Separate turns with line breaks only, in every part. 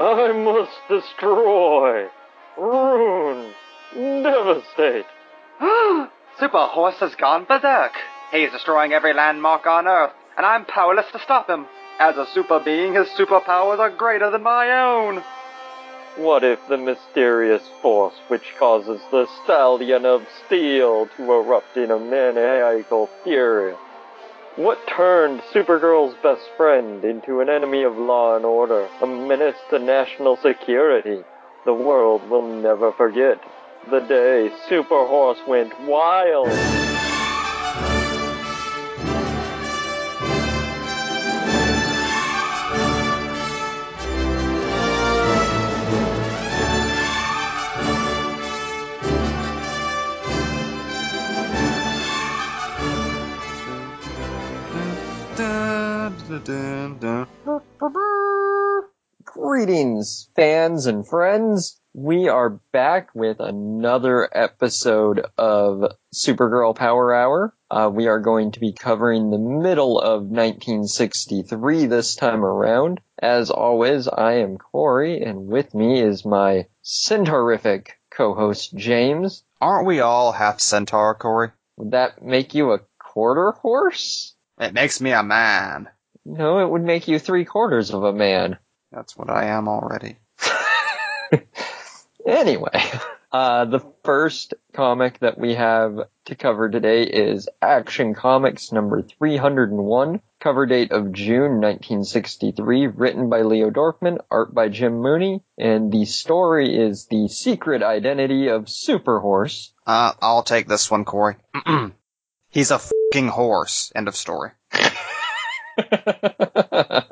I must destroy, ruin, devastate.
Super Horse has gone berserk. He's destroying every landmark on Earth, and I'm powerless to stop him. As a super being, his superpowers are greater than my own.
What if the mysterious force which causes the stallion of steel to erupt in a maniacal fury? What turned Supergirl's best friend into an enemy of law and order, a menace to national security? The world will never forget the day Superhorse went wild.
Greetings, fans and friends. We are back with another episode of Supergirl Power Hour. Uh, we are going to be covering the middle of 1963 this time around. As always, I am Corey, and with me is my centaurific co-host James.
Aren't we all half centaur, Corey?
Would that make you a quarter horse?
It makes me a man.
No, it would make you three quarters of a man.
That's what I am already.
Anyway, uh, the first comic that we have to cover today is Action Comics number 301, cover date of June 1963, written by Leo Dorfman, art by Jim Mooney, and the story is The Secret Identity of Superhorse.
Uh, I'll take this one, Corey. He's a fucking horse. End of story.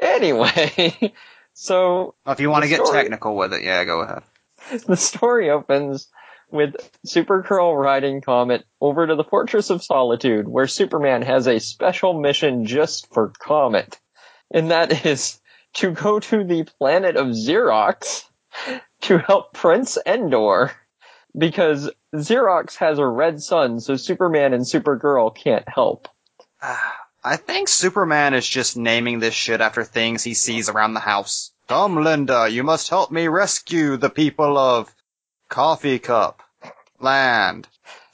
anyway, so
If you want to get
story-
technical with it, yeah, go ahead.
the story opens with Supergirl riding Comet over to the Fortress of Solitude, where Superman has a special mission just for Comet. And that is to go to the planet of Xerox to help Prince Endor. Because Xerox has a red sun, so Superman and Supergirl can't help.
Ah, I think Superman is just naming this shit after things he sees around the house. Come, Linda, you must help me rescue the people of Coffee Cup Land.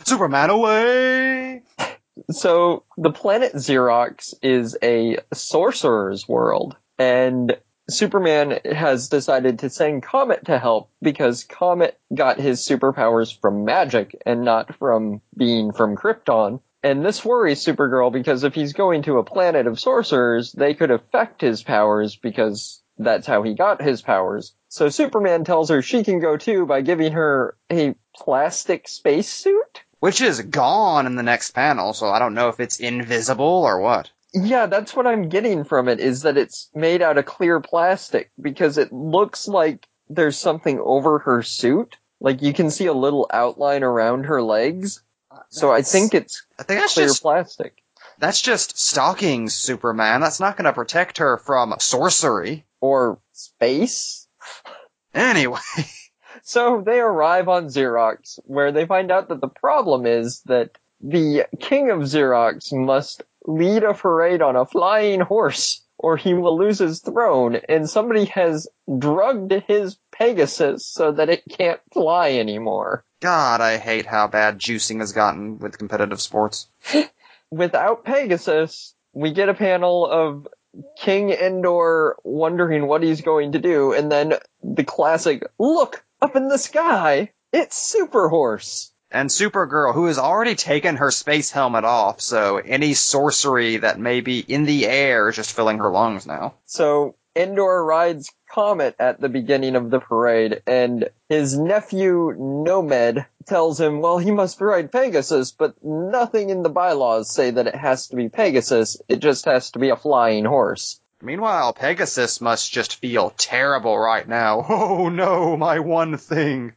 Superman away!
So the planet Xerox is a sorcerer's world, and Superman has decided to send Comet to help because Comet got his superpowers from magic and not from being from Krypton. And this worries Supergirl because if he's going to a planet of sorcerers, they could affect his powers because that's how he got his powers. So Superman tells her she can go too by giving her a plastic spacesuit.
Which is gone in the next panel, so I don't know if it's invisible or what.
Yeah, that's what I'm getting from it is that it's made out of clear plastic because it looks like there's something over her suit. Like you can see a little outline around her legs. So I think it's
I think that's
clear
just
plastic.
that's just stalking Superman. That's not going to protect her from sorcery.
Or space.
Anyway,
So they arrive on Xerox where they find out that the problem is that the king of Xerox must lead a parade on a flying horse or he will lose his throne and somebody has drugged his Pegasus so that it can't fly anymore.
God, I hate how bad juicing has gotten with competitive sports.
Without Pegasus, we get a panel of King Endor wondering what he's going to do and then the classic, look, up in the sky, it's Super Horse.
And Supergirl, who has already taken her space helmet off, so any sorcery that may be in the air is just filling her lungs now.
So Endor rides Comet at the beginning of the parade, and his nephew Nomed tells him, well, he must ride Pegasus, but nothing in the bylaws say that it has to be Pegasus. It just has to be a flying horse.
Meanwhile, Pegasus must just feel terrible right now. Oh no, my one thing.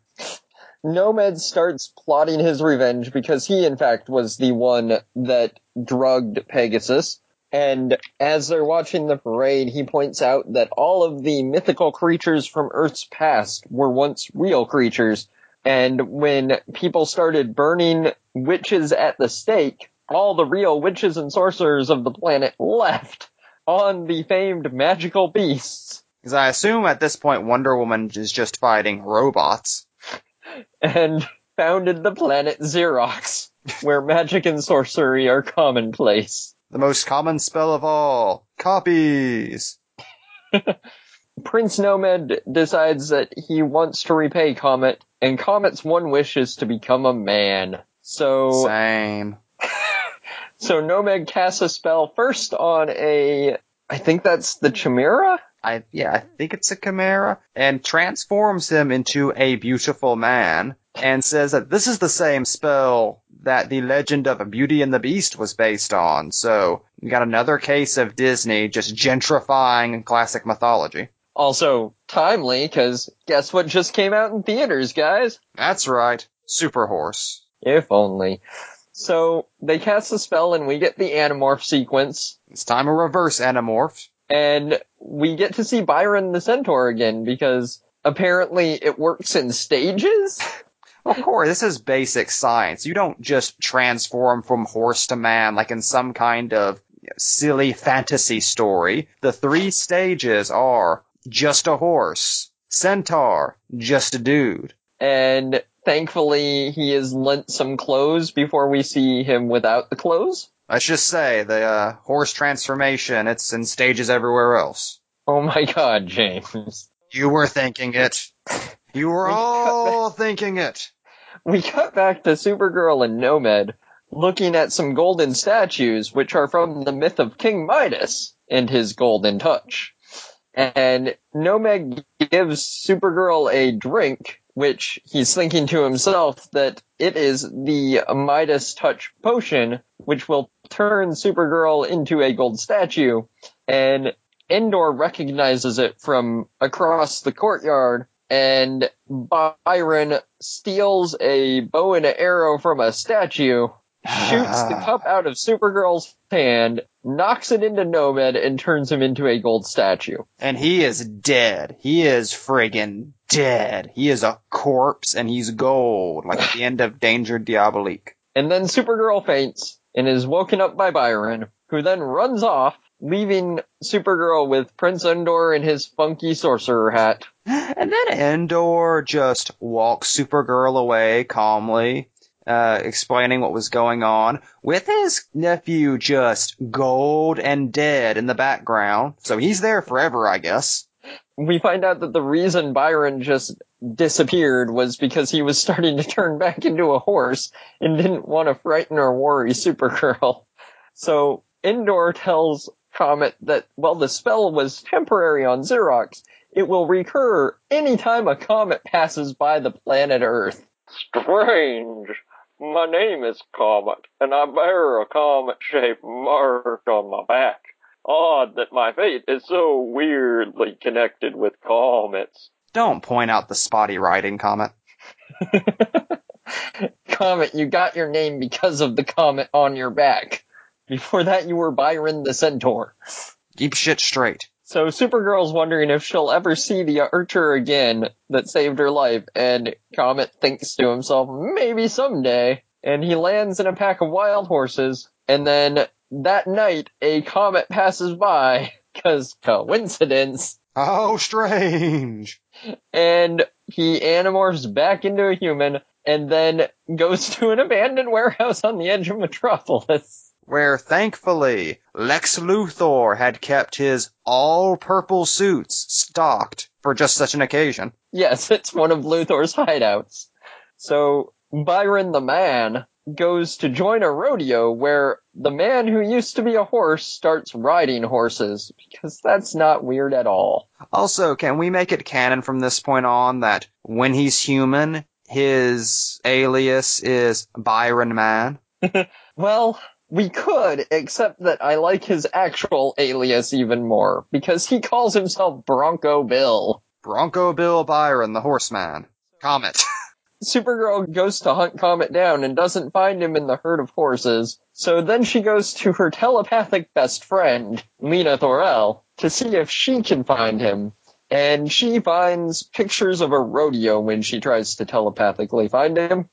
Nomed starts plotting his revenge because he, in fact, was the one that drugged Pegasus. And as they're watching the parade, he points out that all of the mythical creatures from Earth's past were once real creatures. And when people started burning witches at the stake, all the real witches and sorcerers of the planet left on the famed magical beasts.
Because I assume at this point Wonder Woman is just fighting robots.
And founded the planet Xerox, where magic and sorcery are commonplace.
The most common spell of all. Copies.
Prince Nomed decides that he wants to repay Comet, and Comet's one wish is to become a man. So,
Same.
so Nomed casts a spell first on a, I think that's the Chimera?
I yeah, I think it's a chimera, and transforms him into a beautiful man, and says that this is the same spell that the legend of Beauty and the Beast was based on. So you got another case of Disney just gentrifying classic mythology.
Also timely, cause guess what just came out in theaters, guys?
That's right, Super Horse.
If only. So, they cast a spell and we get the Animorph sequence,
It's time to reverse Animorph.
and we get to see Byron the Centaur again, because apparently it works in stages?
Of course, this is basic science. You don't just transform from horse to man like in some kind of silly fantasy story. The three stages are just a horse, centaur, just a dude.
And thankfully he is lent some clothes before we see him without the clothes.
Let's just say the uh, horse transformation, it's in stages everywhere else.
Oh my god, James.
You were thinking it. You were all thinking it.
We cut back to Supergirl and Nomed looking at some golden statues, which are from the myth of King Midas and his golden touch. And Nomed gives Supergirl a drink, which he's thinking to himself that it is the Midas touch potion, which will turn Supergirl into a gold statue. And Endor recognizes it from across the courtyard and Byron steals a bow and arrow from a statue, shoots the cup out of Supergirl's hand, knocks it into Nomed, and turns him into a gold statue.
And he is dead. He is friggin' dead. He is a corpse and he's gold, like at the end of Danger Diabolik.
And then Supergirl faints and is woken up by Byron, who then runs off, leaving Supergirl with Prince Endor in his funky sorcerer hat.
And then Endor just walks Supergirl away calmly, uh, explaining what was going on, with his nephew just gold and dead in the background. So he's there forever, I guess.
We find out that the reason Byron just disappeared was because he was starting to turn back into a horse and didn't want to frighten or worry Supergirl. So Endor tells Comet that while the spell was temporary on Xerox, it will recur anytime a comet passes by the planet Earth.
Strange. My name is Comet, and I bear a comet-shaped mark on my back. Odd that my fate is so weirdly connected with comets.
Don't point out the spotty writing Comet.
Comet, you got your name because of the comet on your back. Before that, you were Byron the Centaur.
Keep shit straight.
So Supergirl's wondering if she'll ever see the archer again that saved her life, and Comet thinks to himself, maybe someday. And he lands in a pack of wild horses, and then that night a comet passes by, cause coincidence,
Oh, strange.
and he animorphs back into a human, and then goes to an abandoned warehouse on the edge of Metropolis.
Where thankfully Lex Luthor had kept his all purple suits stocked for just such an occasion.
Yes, it's one of Luthor's hideouts. So Byron the man goes to join a rodeo where the man who used to be a horse starts riding horses because that's not weird at all.
Also, can we make it canon from this point on that when he's human, his alias is Byron Man?
Well, we could, except that I like his actual alias even more because he calls himself Bronco Bill.
Bronco Bill Byron, the horseman. Comet.
Supergirl goes to hunt Comet down and doesn't find him in the herd of horses. So then she goes to her telepathic best friend, Lena Thorul, to see if she can find him. And she finds pictures of a rodeo when she tries to telepathically find him.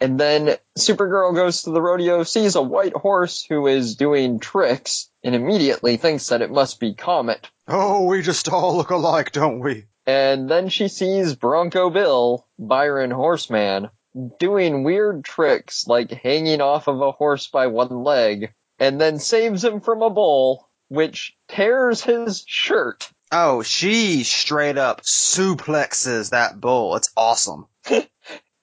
And then Supergirl goes to the rodeo, sees a white horse who is doing tricks, and immediately thinks that it must be Comet.
Oh, we just all look alike, don't we?
And then she sees Bronco Bill, Byron Horseman, doing weird tricks like hanging off of a horse by one leg, and then saves him from a bull, which tears his shirt.
Oh, she straight up suplexes that bull. It's awesome.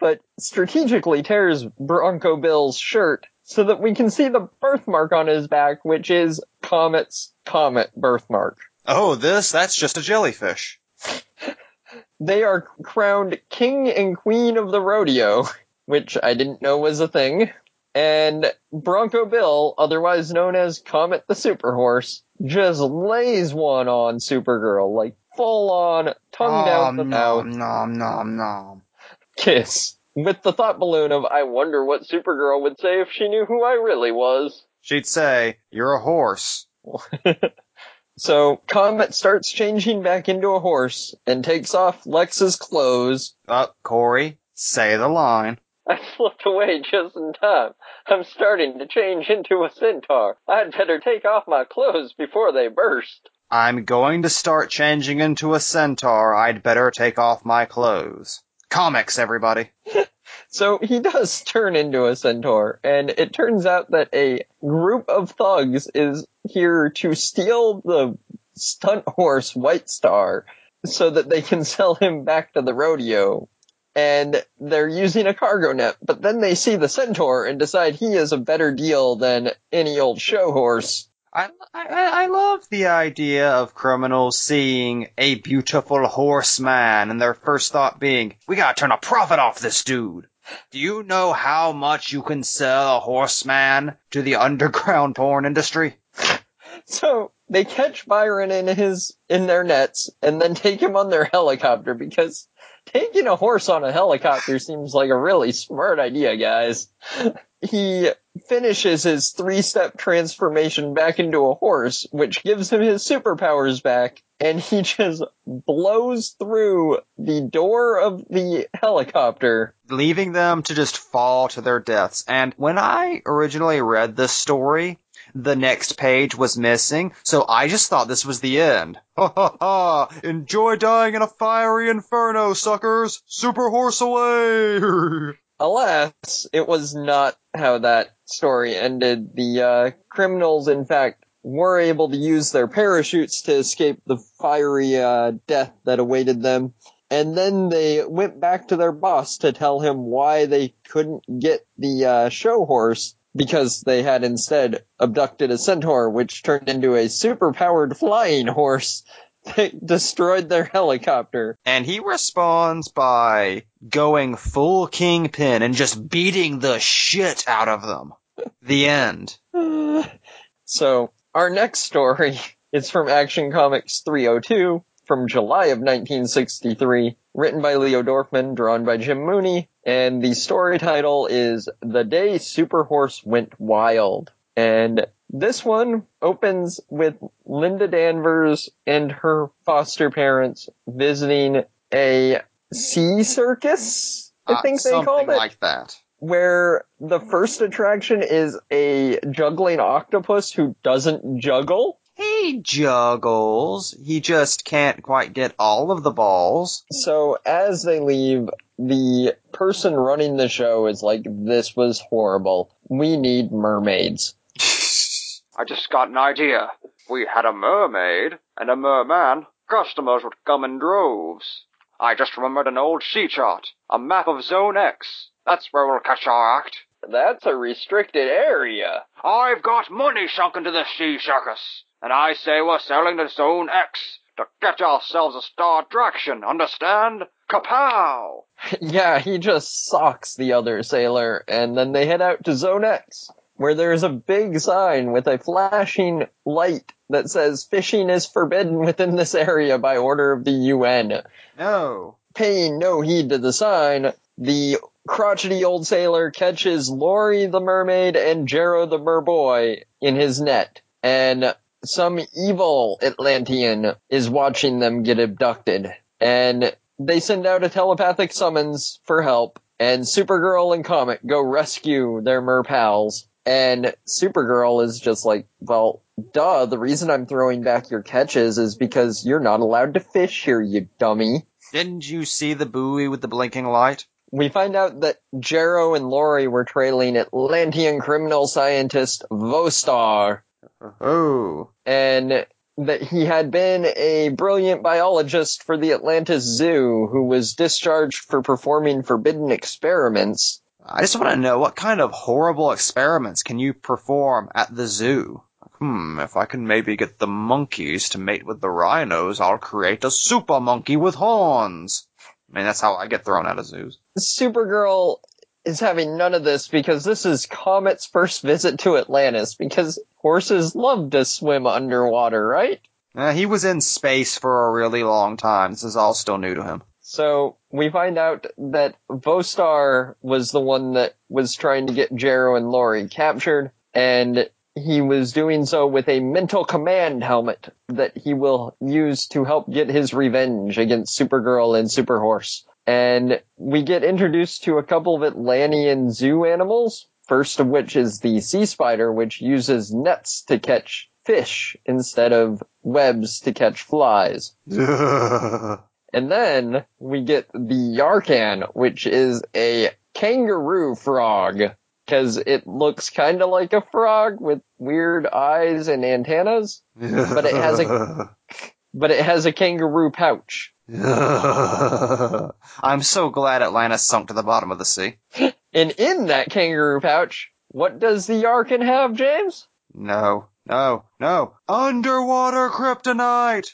but strategically tears Bronco Bill's shirt so that we can see the birthmark on his back, which is Comet's Comet birthmark.
Oh, this? That's just a jellyfish.
They are crowned King and Queen of the Rodeo, which I didn't know was a thing. And Bronco Bill, otherwise known as Comet the Super Horse, just lays one on Supergirl, like full on tongue down the mouth.
nom, nom, nom, nom.
Kiss with the thought balloon of I wonder what Supergirl would say if she knew who I really was.
She'd say, you're a horse.
So Comet starts changing back into a horse and takes off Lex's clothes.
Uh, Corey, say the line.
I slipped away just in time. I'm starting to change into a centaur. I'd better take off my clothes before they burst.
I'm going to start changing into a centaur. I'd better take off my clothes. Comics, everybody.
So he does turn into a centaur, and it turns out that a group of thugs is here to steal the stunt horse White Star so that they can sell him back to the rodeo. And they're using a cargo net, but then they see the centaur and decide he is a better deal than any old show horse.
I, I, I love the idea of criminals seeing a beautiful horseman and their first thought being, we gotta turn a profit off this dude. Do you know how much you can sell a horseman to the underground porn industry?
So they catch Byron in his in their nets and then take him on their helicopter because taking a horse on a helicopter seems like a really smart idea, guys. He finishes his three-step transformation back into a horse, which gives him his superpowers back, and he just blows through the door of the helicopter.
leaving them to just fall to their deaths. And when I originally read this story, the next page was missing, so I just thought this was the end. Ha ha ha! Enjoy dying in a fiery inferno, suckers! Super horse away!
Alas, it was not how that story ended. The uh, criminals, in fact, were able to use their parachutes to escape the fiery uh, death that awaited them. And then they went back to their boss to tell him why they couldn't get the uh, show horse because they had instead abducted a centaur, which turned into a super-powered flying horse that destroyed their helicopter.
and he responds by going full kingpin and just beating the shit out of them. The end.
So our next story is from Action Comics 302 from July of 1963, written by Leo Dorfman, drawn by Jim Mooney, and the story title is The Day Superhorse Went Wild. And this one opens with Linda Danvers and her foster parents visiting a sea circus, I
Uh,
think they
something
called it
like that.
where the first attraction is a juggling octopus who doesn't juggle.
He juggles. He just can't quite get all of the balls.
So as they leave, the person running the show is like, this was horrible. We need mermaids.
I just got an idea. If we had a mermaid and a merman, customers would come in droves. I just remembered an old sea chart, a map of Zone X. That's where we'll catch our act.
That's a restricted area.
I've got money sunk into the sea circus, and I say we're sailing to Zone X to get ourselves a star attraction, understand? Kapow!
yeah, he just socks the other sailor, and then they head out to Zone X, where there's a big sign with a flashing light that says fishing is forbidden within this area by order of the UN.
No.
paying no heed to the sign, the crotchety old sailor catches Lori the mermaid and Jerro the merboy in his net, and some evil Atlantean is watching them get abducted, and they send out a telepathic summons for help, and Supergirl and Comet go rescue their mer pals. And Supergirl is just like, well, duh, the reason I'm throwing back your catches is because you're not allowed to fish here, you dummy.
Didn't you see the buoy with the blinking light?
We find out that Jerro and Lori were trailing Atlantean criminal scientist Vostar,
Oh.
and that he had been a brilliant biologist for the Atlantis Zoo who was discharged for performing forbidden experiments.
I just want to know what kind of horrible experiments can you perform at the zoo? Hmm, if I can maybe get the monkeys to mate with the rhinos, I'll create a super monkey with horns. I mean, that's how I get thrown out of zoos.
Supergirl is having none of this because this is Comet's first visit to Atlantis because horses love to swim underwater, right?
Uh, he was in space for a really long time. This is all still new to him.
So we find out that Vostar was the one that was trying to get Jerro and Lori captured, and he was doing so with a mental command helmet that he will use to help get his revenge against Supergirl and Superhorse. And we get introduced to a couple of Atlantean zoo animals, first of which is the sea spider, which uses nets to catch fish instead of webs to catch flies. And then we get the Yarkan, which is a kangaroo frog. Cause it looks kinda like a frog with weird eyes and antennas, But it has but it has a kangaroo pouch.
I'm so glad Atlantis sunk to the bottom of the sea.
And in that kangaroo pouch, what does the Yarkan have, James?
No, no, no. Underwater kryptonite!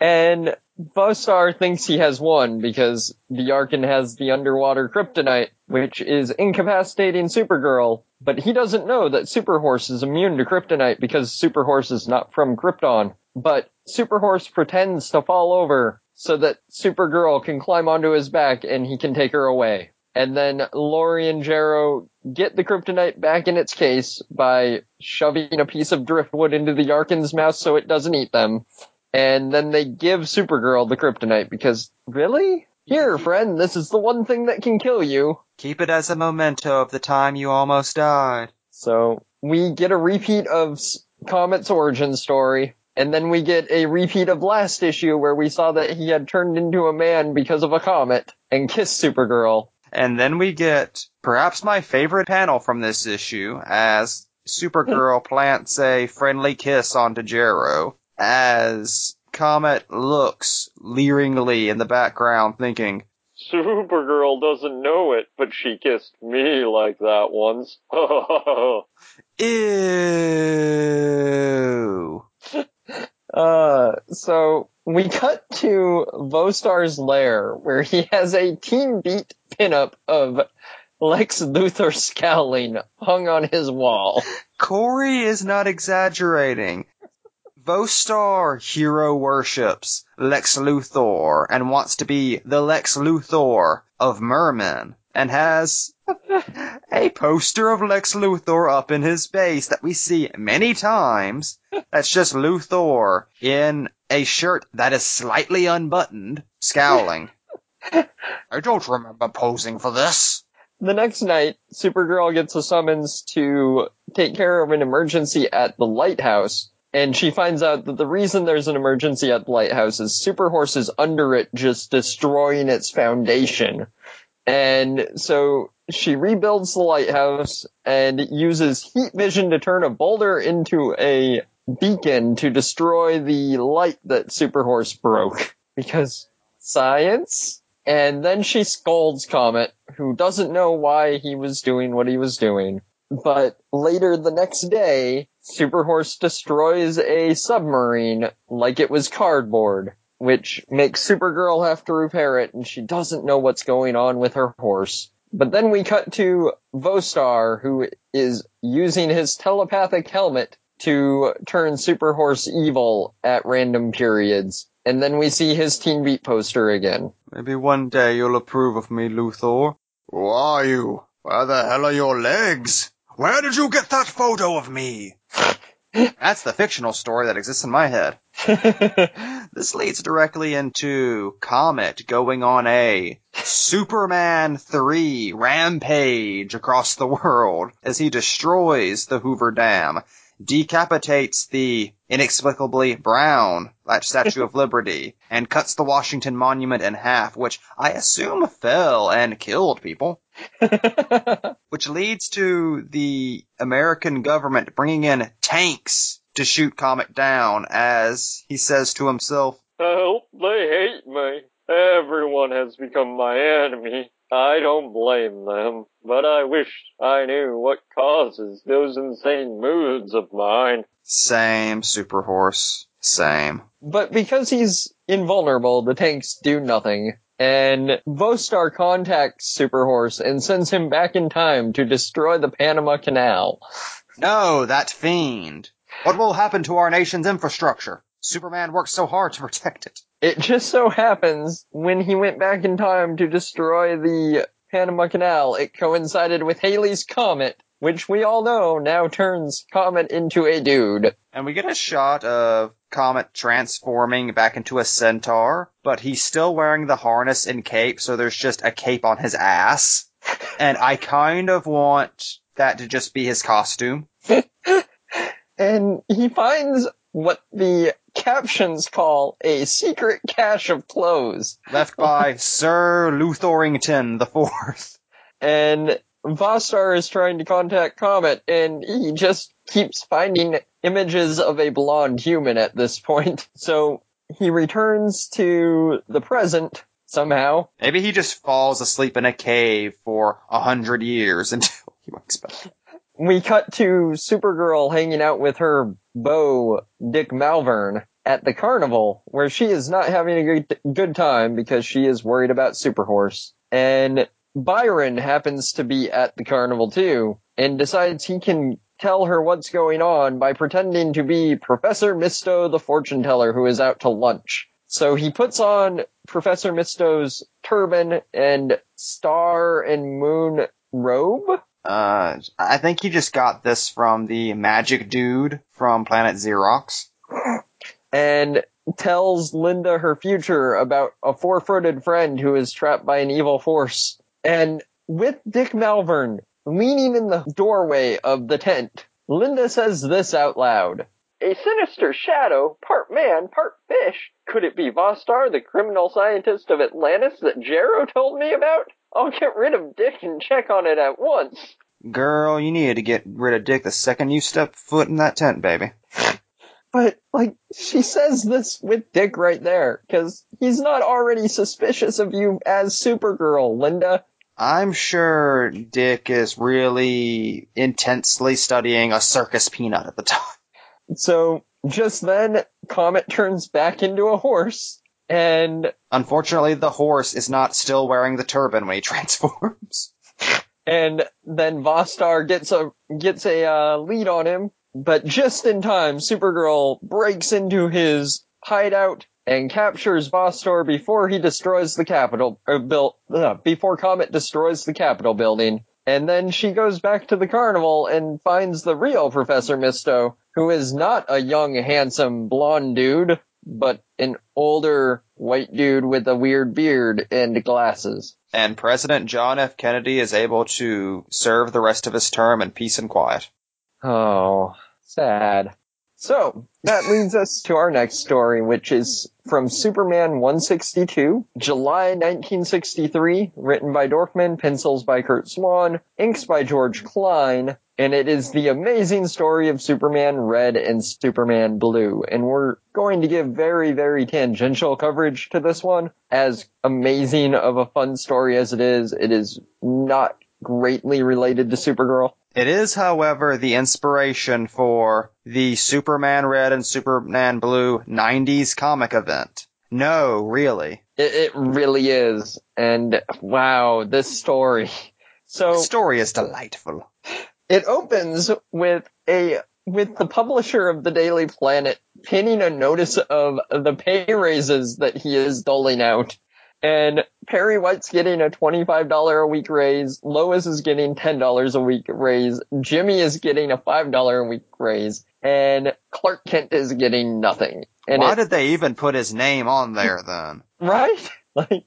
And Vostar thinks he has won because the Yarkan has the underwater kryptonite, which is incapacitating Supergirl, but he doesn't know that Superhorse is immune to kryptonite because Superhorse is not from Krypton. But Superhorse pretends to fall over so that Supergirl can climb onto his back and he can take her away. And then Lori and Jerro get the kryptonite back in its case by shoving a piece of driftwood into the Yarkan's mouth so it doesn't eat them. And then they give Supergirl the kryptonite because, really? Here, friend, this is the one thing that can kill you.
Keep it as a memento of the time you almost died.
So we get a repeat of Comet's origin story, and then we get a repeat of last issue where we saw that he had turned into a man because of a comet and kissed Supergirl.
And then we get perhaps my favorite panel from this issue as Supergirl plants a friendly kiss onto Jerro as Comet looks leeringly in the background thinking,
Supergirl doesn't know it, but she kissed me like that once.
ew.
Uh, so we cut to Vostar's lair where he has a Teen Beat pinup of Lex Luthor scowling hung on his wall.
Corey is not exaggerating. Vostar hero worships Lex Luthor and wants to be the Lex Luthor of Merman and has a poster of Lex Luthor up in his base that we see many times. That's just Luthor in a shirt that is slightly unbuttoned, scowling. I don't remember posing for this.
The next night, Supergirl gets a summons to take care of an emergency at the lighthouse, and she finds out that the reason there's an emergency at the lighthouse is Superhorse is under it just destroying its foundation. And so she rebuilds the lighthouse and uses heat vision to turn a boulder into a beacon to destroy the light that Superhorse broke. Because science? And then she scolds Comet, who doesn't know why he was doing what he was doing. But later the next day, Superhorse destroys a submarine like it was cardboard, which makes Supergirl have to repair it, and she doesn't know what's going on with her horse. But then we cut to Vostar, who is using his telepathic helmet to turn Superhorse evil at random periods. And then we see his Teen Beat poster again.
Maybe one day you'll approve of me, Luthor. Who are you? Where the hell are your legs? Where did you get that photo of me? That's the fictional story that exists in my head. This leads directly into Comet going on a Superman 3 rampage across the world as he destroys the Hoover Dam, decapitates the inexplicably brown Statue of Liberty, and cuts the Washington Monument in half, which I assume fell and killed people. Which leads to the American government bringing in tanks to shoot Comet down as he says to himself,
Help, they hate me. Everyone has become my enemy. I don't blame them, but I wish I knew what causes those insane moods of mine.
same super horse, same.
But because he's invulnerable, the tanks do nothing. And Vostar contacts Superhorse and sends him back in time to destroy the Panama Canal.
No, that fiend. What will happen to our nation's infrastructure? Superman worked so hard to protect it.
It just so happens when he went back in time to destroy the Panama Canal, it coincided with Halley's Comet, which we all know now turns Comet into a dude.
And we get a shot of Comet transforming back into a centaur, but he's still wearing the harness and cape, so there's just a cape on his ass. And I kind of want that to just be his costume.
And he finds what the captions call a secret cache of clothes.
Left by Sir Lutherington the Fourth.
and Vostar is trying to contact Comet, and he just keeps finding images of a blonde human at this point. So he returns to the present somehow.
Maybe he just falls asleep in a cave for a hundred years until he wakes back.
We cut to Supergirl hanging out with her beau, Dick Malvern, at the carnival, where she is not having a good, good time because she is worried about Superhorse. And Byron happens to be at the carnival too, and decides he can tell her what's going on by pretending to be Professor Misto the fortune teller who is out to lunch. So he puts on Professor Misto's turban and star and moon robe.
Uh, I think he just got this from the magic dude from Planet Xerox.
and tells Linda her future about a four-footed friend who is trapped by an evil force. And with Dick Malvern leaning in the doorway of the tent, Linda says this out loud. A sinister shadow, part man, part fish. Could it be Vostar, the criminal scientist of Atlantis that Jerro told me about? I'll get rid of Dick and check on it at once.
Girl, you needed to get rid of Dick the second you stepped foot in that tent, baby.
But, like, she says this with Dick right there, cause he's not already suspicious of you as Supergirl, Linda.
I'm sure Dick is really intensely studying a circus peanut at the time.
So, just then, Comet turns back into a horse, and,
Unfortunately, the horse is not still wearing the turban when he transforms.
and then Vostar gets a, gets a, uh, lead on him, but just in time, Supergirl breaks into his hideout and captures Vostar before he destroys the Capitol, uh, built, uh, before Comet destroys the Capitol building. And then she goes back to the carnival and finds the real Professor Misto, who is not a young, handsome, blonde dude, but an older white dude with a weird beard and glasses.
And President John F. Kennedy is able to serve the rest of his term in peace and quiet.
Oh, sad. So, that leads us to our next story, which is from Superman 162, July 1963, written by Dorfman, pencils by Curt Swan, inks by George Klein, and it is the amazing story of Superman Red and Superman Blue. And we're going to give very, very tangential coverage to this one. As amazing of a fun story as it is, it is not greatly related to Supergirl.
It is, however, the inspiration for the Superman Red and Superman Blue 90s comic event. No, really.
It, it really is. And wow, this story. So.
The story is delightful.
it opens with a with the publisher of the Daily Planet pinning a notice of the pay raises that he is doling out. And Perry White's getting a $25 a week raise. Lois is getting $10 a week raise. Jimmy is getting a $5 a week raise. And Clark Kent is getting nothing. And
Why
it-
did they even put his name on there then?
right? Like,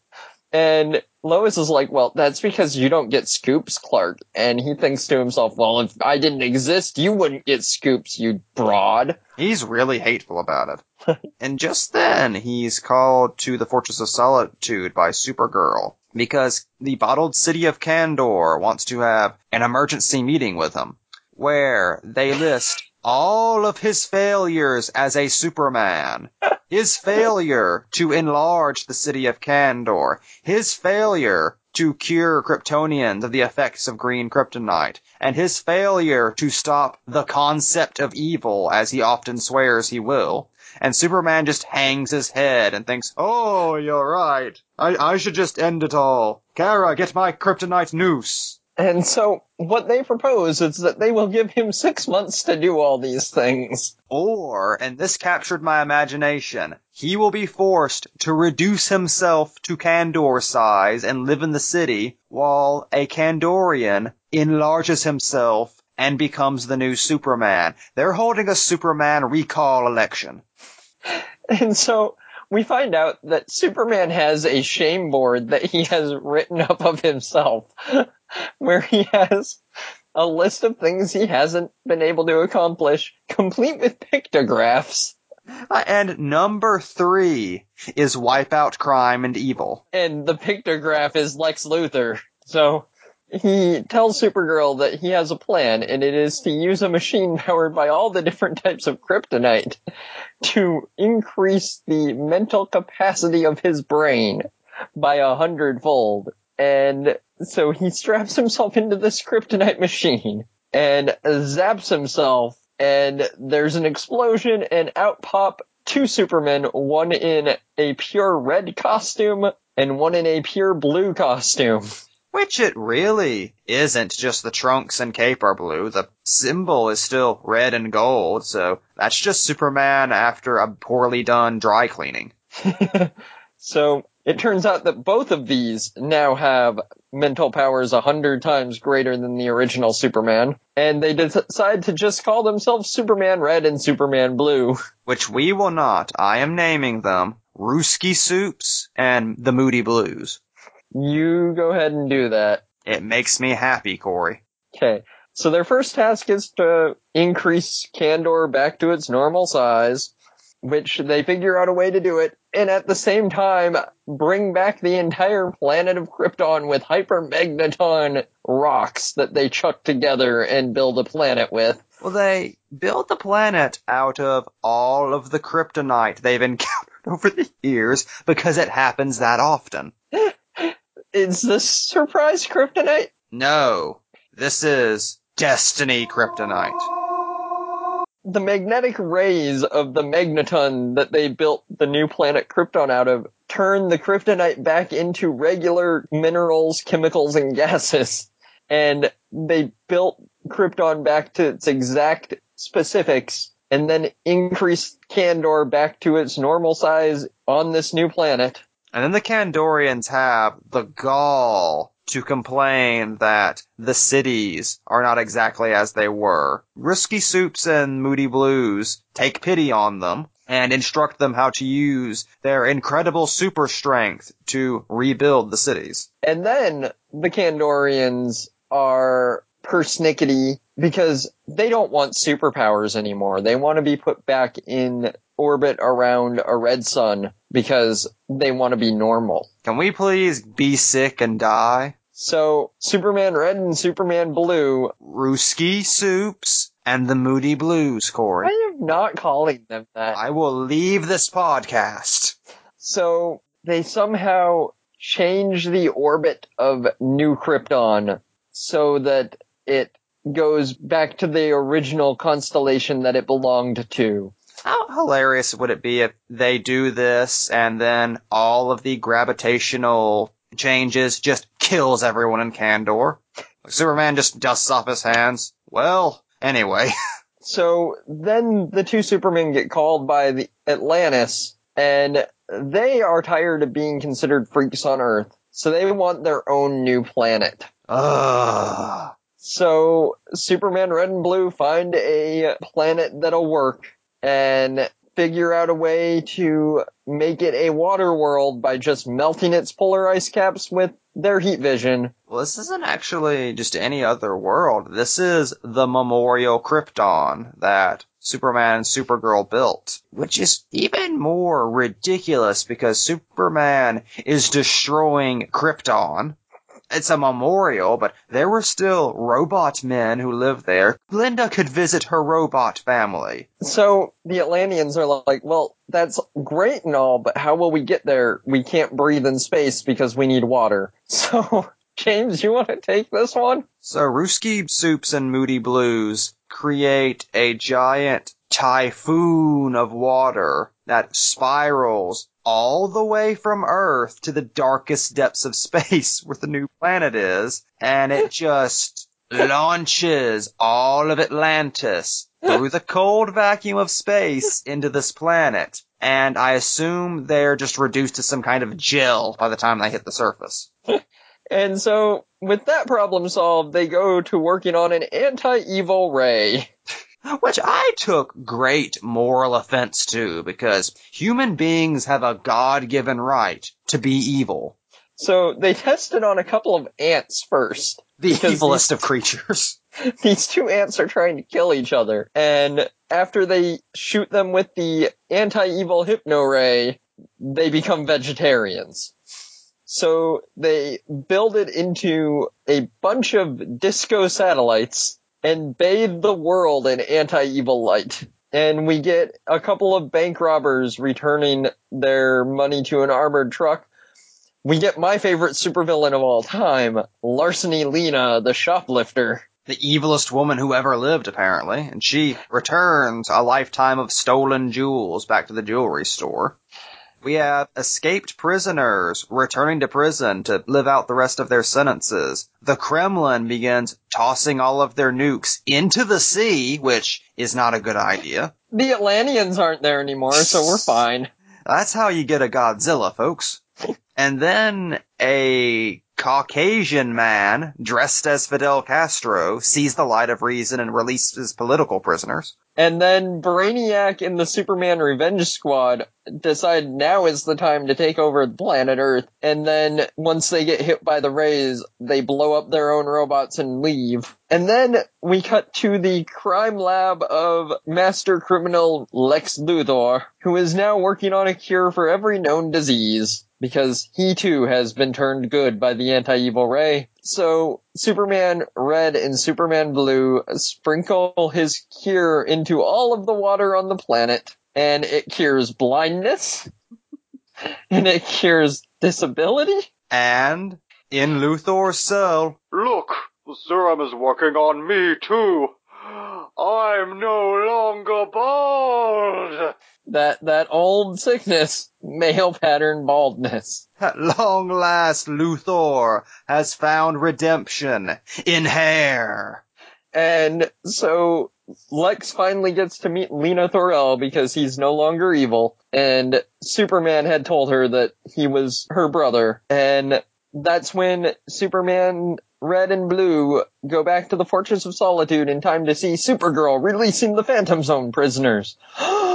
and Lois is like, well, that's because you don't get scoops, Clark. And he thinks to himself, well, if I didn't exist, you wouldn't get scoops, you broad.
He's really hateful about it. and just then, he's called to the Fortress of Solitude by Supergirl because the bottled city of Kandor wants to have an emergency meeting with him where they list all of his failures as a Superman. His failure to enlarge the city of Kandor. His failure to cure Kryptonians of the effects of green kryptonite. And his failure to stop the concept of evil as he often swears he will. And Superman just hangs his head and thinks, Oh, you're right. I, I should just end it all. Kara, get my kryptonite noose.
And so what they propose is that they will give him six months to do all these things.
Or, and this captured my imagination, he will be forced to reduce himself to Kandor size and live in the city, while a Kandorian enlarges himself and becomes the new Superman. They're holding a Superman recall election.
And so we find out that Superman has a shame board that he has written up of himself, where he has a list of things he hasn't been able to accomplish, complete with pictographs.
Uh, And number three is wipe out crime and evil.
And the pictograph is Lex Luthor. So he tells Supergirl that he has a plan, and it is to use a machine powered by all the different types of kryptonite to increase the mental capacity of his brain by a hundredfold. And so he straps himself into this kryptonite machine and zaps himself, and there's an explosion, and out pop two Supermen, one in a pure red costume and one in a pure blue costume.
Which it really isn't just the trunks and cape are blue. The symbol is still red and gold, so that's just Superman after a poorly done dry cleaning.
so it turns out that both of these now have mental powers a hundred times greater than the original Superman, and they decide to just call themselves Superman Red and Superman Blue.
Which we will not. I am naming them Rooski Soups and the Moody Blues.
You go ahead and do that.
It makes me happy, Corey.
Okay. So their first task is to increase Kandor back to its normal size, which they figure out a way to do it, and at the same time bring back the entire planet of Krypton with hypermagneton rocks that they chuck together and build a planet with.
Well, they built the planet out of all of the kryptonite they've encountered over the years because it happens that often.
Is this surprise kryptonite?
No, this is Destiny Kryptonite.
The magnetic rays of the magneton that they built the new planet Krypton out of turn the kryptonite back into regular minerals, chemicals, and gases. And they built Krypton back to its exact specifics and then increased Kandor back to its normal size on this new planet.
And then the Kandorians have the gall to complain that the cities are not exactly as they were. Risky Soups and Moody Blues take pity on them and instruct them how to use their incredible super strength to rebuild the cities.
And then the Kandorians are persnickety because they don't want superpowers anymore. They want to be put back in orbit around a red sun because they want to be normal.
Can we please be sick and die?
So Superman Red and Superman Blue,
Rooski Soups and the Moody Blues, Corey.
I am not calling them that.
I will leave this podcast.
So they somehow change the orbit of New Krypton so that it goes back to the original constellation that it belonged to.
How hilarious would it be if they do this and then all of the gravitational changes just kills everyone in Kandor? Like Superman just dusts off his hands. Well, anyway.
So then the two Supermen get called by the Atlantis and they are tired of being considered freaks on Earth. So they want their own new planet.
Ugh.
So Superman Red and Blue find a planet that'll work and figure out a way to make it a water world by just melting its polar ice caps with their heat vision.
Well, this isn't actually just any other world. This is the Memorial Krypton that Superman and Supergirl built, which is even more ridiculous because Superman is destroying Krypton. It's a memorial, but there were still robot men who lived there. Linda could visit her robot family.
So the Atlanteans are like, well, that's great and all, but how will we get there? We can't breathe in space because we need water. So, James, you want to take this one?
So Ruski Soups and Moody Blues create a giant typhoon of water that spirals all the way from Earth to the darkest depths of space where the new planet is, and it just launches all of Atlantis through the cold vacuum of space into this planet. And I assume they're just reduced to some kind of gel by the time they hit the surface.
And so, with that problem solved, they go to working on an anti-evil ray.
Which I took great moral offense to because human beings have a God-given right to be evil.
So they tested on a couple of ants first.
The evilest
these-
of creatures.
These two ants are trying to kill each other. And after they shoot them with the anti-evil hypno ray, they become vegetarians. So they build it into a bunch of disco satellites and bathe the world in anti-evil light. And we get a couple of bank robbers returning their money to an armored truck. We get my favorite supervillain of all time, Larceny Lena, the shoplifter.
The evilest woman who ever lived, apparently. And she returns a lifetime of stolen jewels back to the jewelry store. We have escaped prisoners returning to prison to live out the rest of their sentences. The Kremlin begins tossing all of their nukes into the sea, which is not a good idea.
The Atlanteans aren't there anymore, so we're fine.
That's how you get a Godzilla, folks. And then a Caucasian man dressed as Fidel Castro sees the light of reason and releases political prisoners.
And then Brainiac and the Superman Revenge Squad decide now is the time to take over planet Earth. And then once they get hit by the rays, they blow up their own robots and leave. And then we cut to the crime lab of master criminal Lex Luthor, who is now working on a cure for every known disease. Because he too has been turned good by the anti-evil ray. So Superman Red and Superman Blue sprinkle his cure into all of the water on the planet, and it cures blindness, and it cures disability.
And in Luthor's cell,
Look, the serum is working on me too. I'm no longer bald.
That that old sickness, male pattern baldness.
at long last Luthor has found redemption in hair.
And so Lex finally gets to meet Lena Thorul because he's no longer evil. And Superman had told her that he was her brother. And that's when Superman Red and Blue go back to the Fortress of Solitude in time to see Supergirl releasing the Phantom Zone prisoners.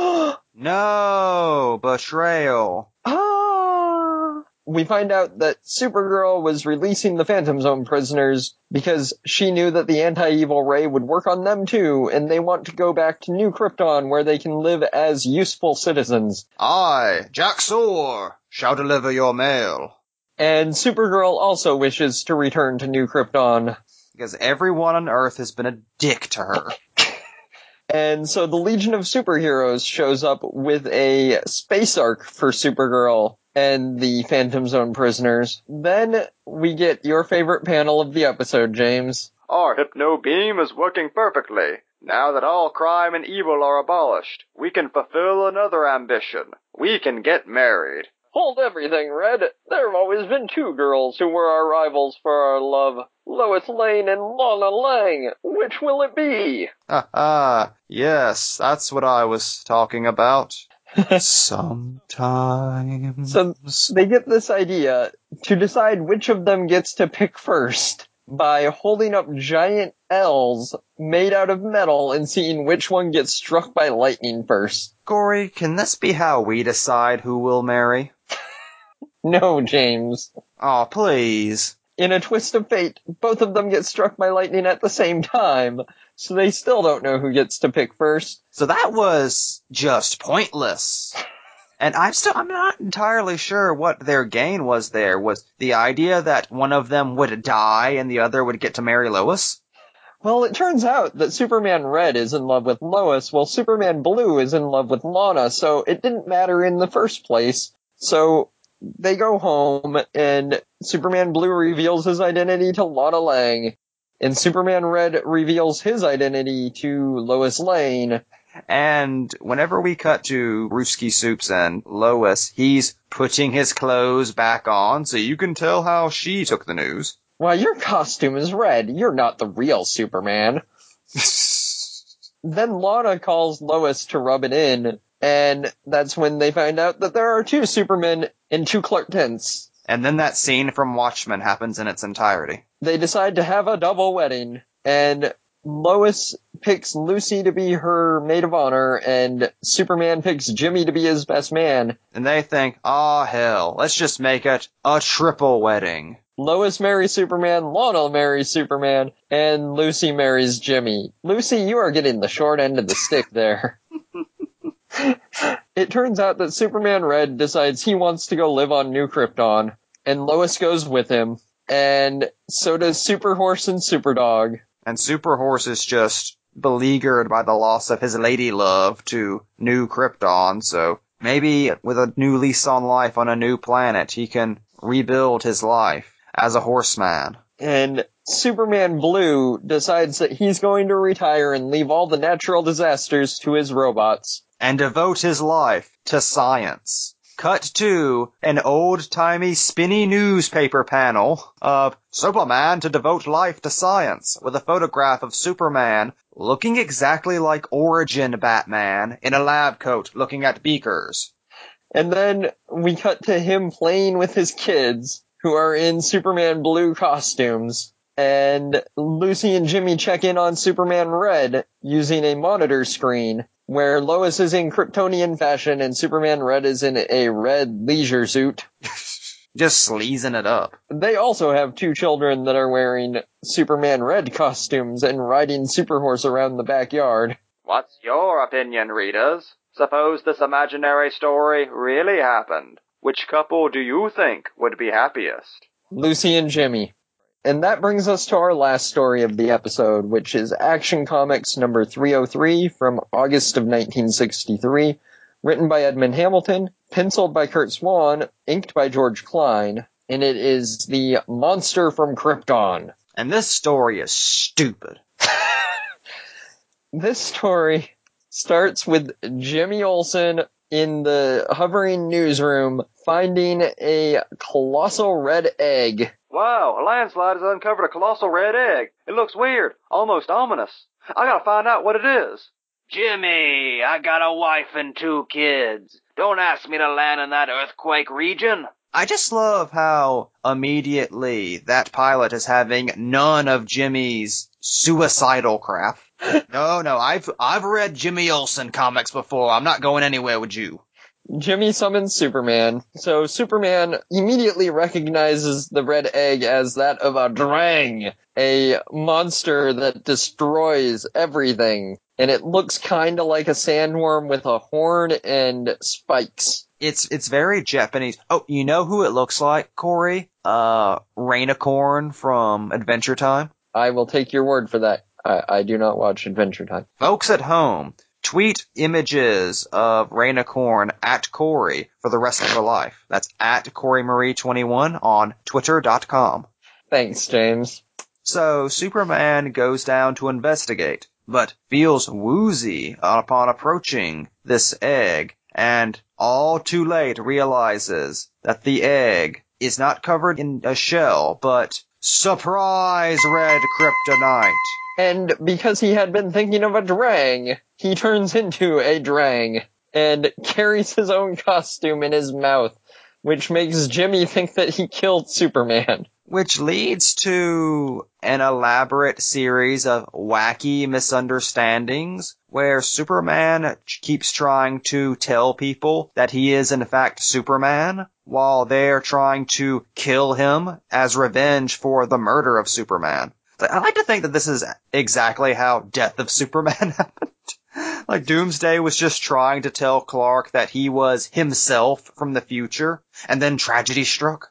No, betrayal.
Ah. We find out that Supergirl was releasing the Phantom Zone prisoners because she knew that the anti-evil ray would work on them too, and they want to go back to New Krypton where they can live as useful citizens.
I, Jax-Ur, shall deliver your mail.
And Supergirl also wishes to return to New Krypton.
Because everyone on Earth has been a dick to her.
And so the Legion of Superheroes shows up with a space ark for Supergirl and the Phantom Zone prisoners. Then we get your favorite panel of the episode, James.
Our hypno beam is working perfectly. Now that all crime and evil are abolished, we can fulfill another ambition. We can get married.
Hold everything, Red. There have always been two girls who were our rivals for our love. Lois Lane and Lana Lang. Which will it be?
Ah, ah, yes, that's what I was talking about. Sometimes.
So they get this idea to decide which of them gets to pick first by holding up giant L's made out of metal and seeing which one gets struck by lightning first.
Corey, can this be how we decide who we'll marry?
No, James.
Aw, please.
In a twist of fate, both of them get struck by lightning at the same time, so they still don't know who gets to pick first.
So that was just pointless. And I'm still, I'm not entirely sure what their gain was there. Was the idea that one of them would die and the other would get to marry Lois?
Well, it turns out that Superman Red is in love with Lois, while Superman Blue is in love with Lana, so it didn't matter in the first place. So they go home, and Superman Blue reveals his identity to Lana Lang, and Superman Red reveals his identity to Lois Lane.
And whenever we cut to Brewski Soups and Lois, he's putting his clothes back on, so you can tell how she took the news.
Well, your costume is red. You're not the real Superman. Then Lana calls Lois to rub it in, and that's when they find out that there are two Supermen and two Clark Kents.
and then that scene from Watchmen happens in its entirety.
They decide to have a double wedding, and Lois picks Lucy to be her maid of honor, and Superman picks Jimmy to be his best man.
And they think, ah hell, let's just make it a triple wedding.
Lois marries Superman, Lana marries Superman, and Lucy marries Jimmy. Lucy, you are getting the short end of the stick there. it turns out that Superman Red decides he wants to go live on New Krypton, and Lois goes with him, and so does Super Horse and Super Dog.
And Super Horse is just beleaguered by the loss of his lady love to New Krypton, so maybe with a new lease on life on a new planet, he can rebuild his life as a horseman.
And Superman Blue decides that he's going to retire and leave all the natural disasters to his robots.
And devote his life to science. Cut to an old-timey spinny newspaper panel of Superman to devote life to science with a photograph of Superman looking exactly like Origin Batman in a lab coat looking at beakers.
And then we cut to him playing with his kids, who are in Superman blue costumes. And Lucy and Jimmy check in on Superman Red using a monitor screen, where Lois is in Kryptonian fashion and Superman Red is in a red leisure suit.
Just sleazing it up.
They also have two children that are wearing Superman Red costumes and riding Superhorse around the backyard.
What's your opinion, readers? Suppose this imaginary story really happened. Which couple do you think would be happiest?
Lucy and Jimmy. And that brings us to our last story of the episode, which is Action Comics number 303 from August of 1963, written by Edmund Hamilton, penciled by Curt Swan, inked by George Klein, and it is the Monster from Krypton.
And this story is stupid.
This story starts with Jimmy Olsen in the hovering newsroom finding a colossal red egg
Wow, a landslide has uncovered a colossal red egg. It looks weird, almost ominous. I gotta find out what it is. Jimmy, I got a wife and two kids. Don't ask me to land in that earthquake region.
I just love how immediately that pilot is having none of Jimmy's suicidal crap. No, no, I've I've read Jimmy Olsen comics before. I'm not going anywhere with you.
Jimmy summons Superman. So Superman immediately recognizes the red egg as that of a Drang, a monster that destroys everything. And it looks kinda like a sandworm with a horn and spikes.
It's it's very Japanese. Oh, you know who it looks like, Corey? Uh, Rainicorn from Adventure Time.
I will take your word for that. I, I do not watch Adventure Time.
Folks at home, tweet images of Rainicorn at Corey for the rest of her life. That's at Corey Marie 21 on Twitter.com.
Thanks, James.
So Superman goes down to investigate, but feels woozy upon approaching this egg, and all too late realizes that the egg is not covered in a shell, but surprise red kryptonite.
And because he had been thinking of a Drang, he turns into a Drang. and carries his own costume in his mouth, which makes Jimmy think that he killed Superman.
Which leads to an elaborate series of wacky misunderstandings where Superman keeps trying to tell people that he is in fact Superman while they're trying to kill him as revenge for the murder of Superman. I like to think that this is exactly how Death of Superman happened. like Doomsday was just trying to tell Clark that he was himself from the future, and then tragedy struck.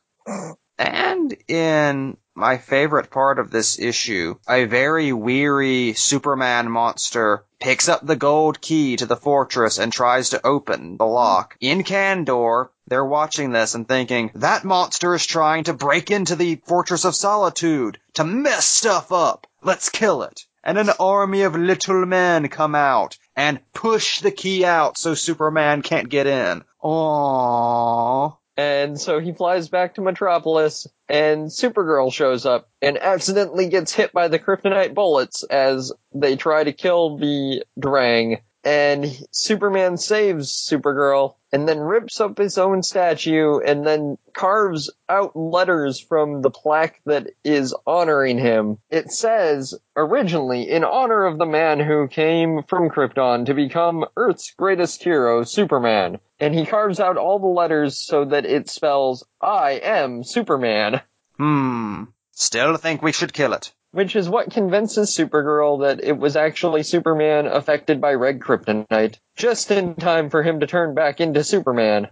And in my favorite part of this issue, a very weary Superman monster picks up the gold key to the fortress and tries to open the lock. In Kandor, they're watching this and thinking, that monster is trying to break into the Fortress of Solitude to mess stuff up. Let's kill it. And an army of little men come out and push the key out so Superman can't get in. Aww.
And so he flies back to Metropolis, and Supergirl shows up and accidentally gets hit by the kryptonite bullets as they try to kill the Drang. And Superman saves Supergirl and then rips up his own statue and then carves out letters from the plaque that is honoring him. It says, originally, in honor of the man who came from Krypton to become Earth's greatest hero, Superman. And he carves out all the letters so that it spells, I am Superman.
Hmm. Still think we should kill it.
Which is what convinces Supergirl that it was actually Superman affected by red kryptonite, just in time for him to turn back into Superman.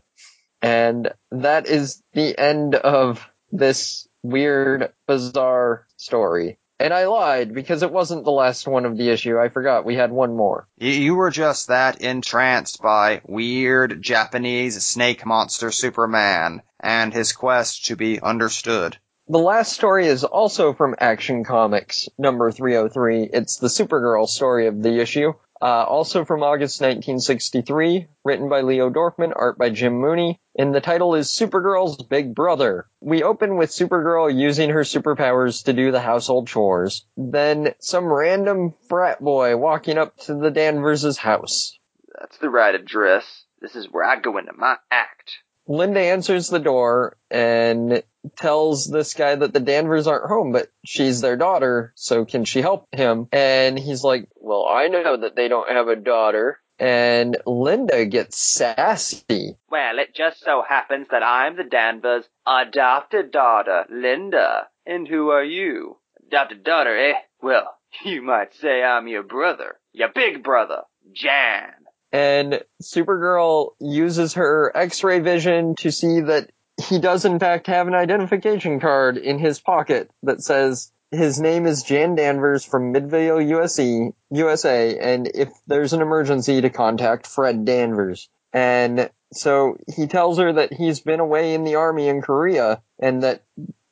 And that is the end of this weird, bizarre story. And I lied because it wasn't the last one of the issue. I forgot we had one more.
You were just that entranced by weird Japanese snake monster Superman and his quest to be understood.
The last story is also from Action Comics, number 303. It's the Supergirl story of the issue. Uh, also from August 1963, written by Leo Dorfman, art by Jim Mooney, and the title is Supergirl's Big Brother. We open with Supergirl using her superpowers to do the household chores. Then some random frat boy walking up to the Danvers' house.
That's the right address. This is where I go into my act.
Linda answers the door and tells this guy that the Danvers aren't home, but she's their daughter, so can she help him? And he's like, well, I know that they don't have a daughter. And Linda gets sassy.
Well, it just so happens that I'm the Danvers' adopted daughter, Linda. And who are you? Adopted daughter, eh? Well, you might say I'm your brother. Your big brother, Jan
and Supergirl uses her X-ray vision to see that he does in fact have an identification card in his pocket that says his name is Jan Danvers from Midvale, USA, USA, and if there's an emergency to contact Fred Danvers. And so he tells her that he's been away in the army in Korea and that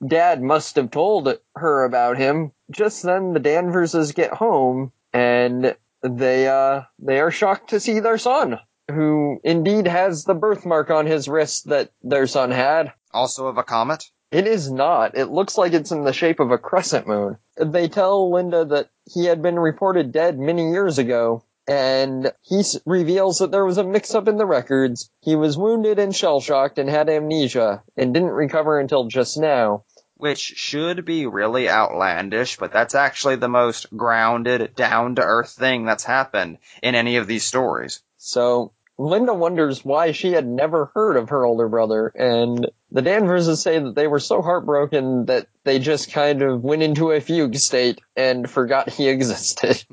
dad must have told her about him. Just then the Danverses get home and they uh they are shocked to see their son, who indeed has the birthmark on his wrist that their son had.
Also of a comet?
It is not. It looks like it's in the shape of a crescent moon. They tell Linda that he had been reported dead many years ago, and he reveals that there was a mix-up in the records. He was wounded and shell-shocked and had amnesia, and didn't recover until just now
which should be really outlandish, but that's actually the most grounded, down to earth thing that's happened in any of these stories.
So, Linda wonders why she had never heard of her older brother, and the Danverses say that they were so heartbroken that they just kind of went into a fugue state and forgot he existed.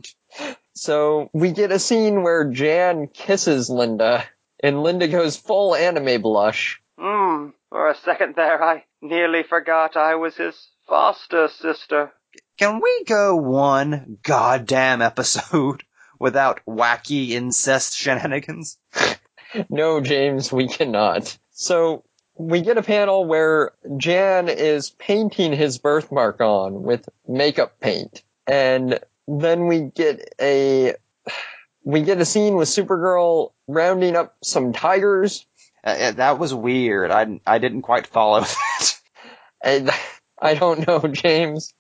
so, we get a scene where Jan kisses Linda, and Linda goes full anime blush.
Hmm, for a second there I Nearly forgot I was his foster sister.
Can we go one goddamn episode without wacky incest shenanigans?
no, James, we cannot. So, we get a panel where Jan is painting his birthmark on with makeup paint. And then we get a, we get a scene with Supergirl rounding up some tigers
uh, that was weird. I, I didn't quite follow that.
And I don't know, James.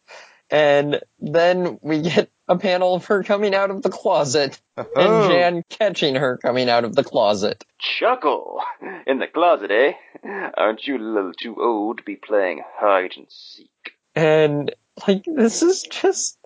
And then we get a panel of her coming out of the closet and
Oh.
Jan catching her coming out of the closet.
Chuckle! In the closet, eh? Aren't you a little too old to be playing hide and seek?
And like this is just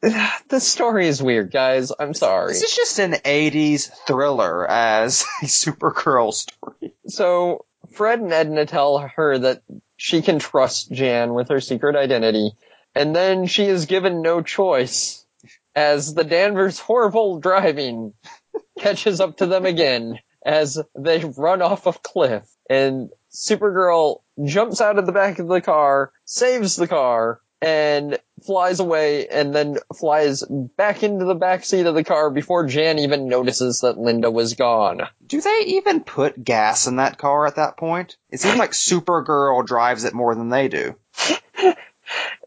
this story is weird, guys. I'm sorry.
This is just an 80s thriller as a Supergirl story.
So Fred and Edna tell her that she can trust Jan with her secret identity, and then she is given no choice as the Danvers horrible driving catches up to them again as they run off a cliff and Supergirl jumps out of the back of the car, saves the car, and flies away and then flies back into the back seat of the car before Jan even notices that Linda was gone.
Do they even put gas in that car at that point? It seems like Supergirl drives it more than they do.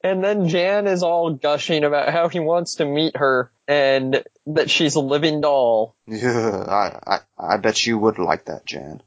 And then Jan is all gushing about how he wants to meet her and that she's a living doll.
Yeah, I, I, I bet you would like that, Jan.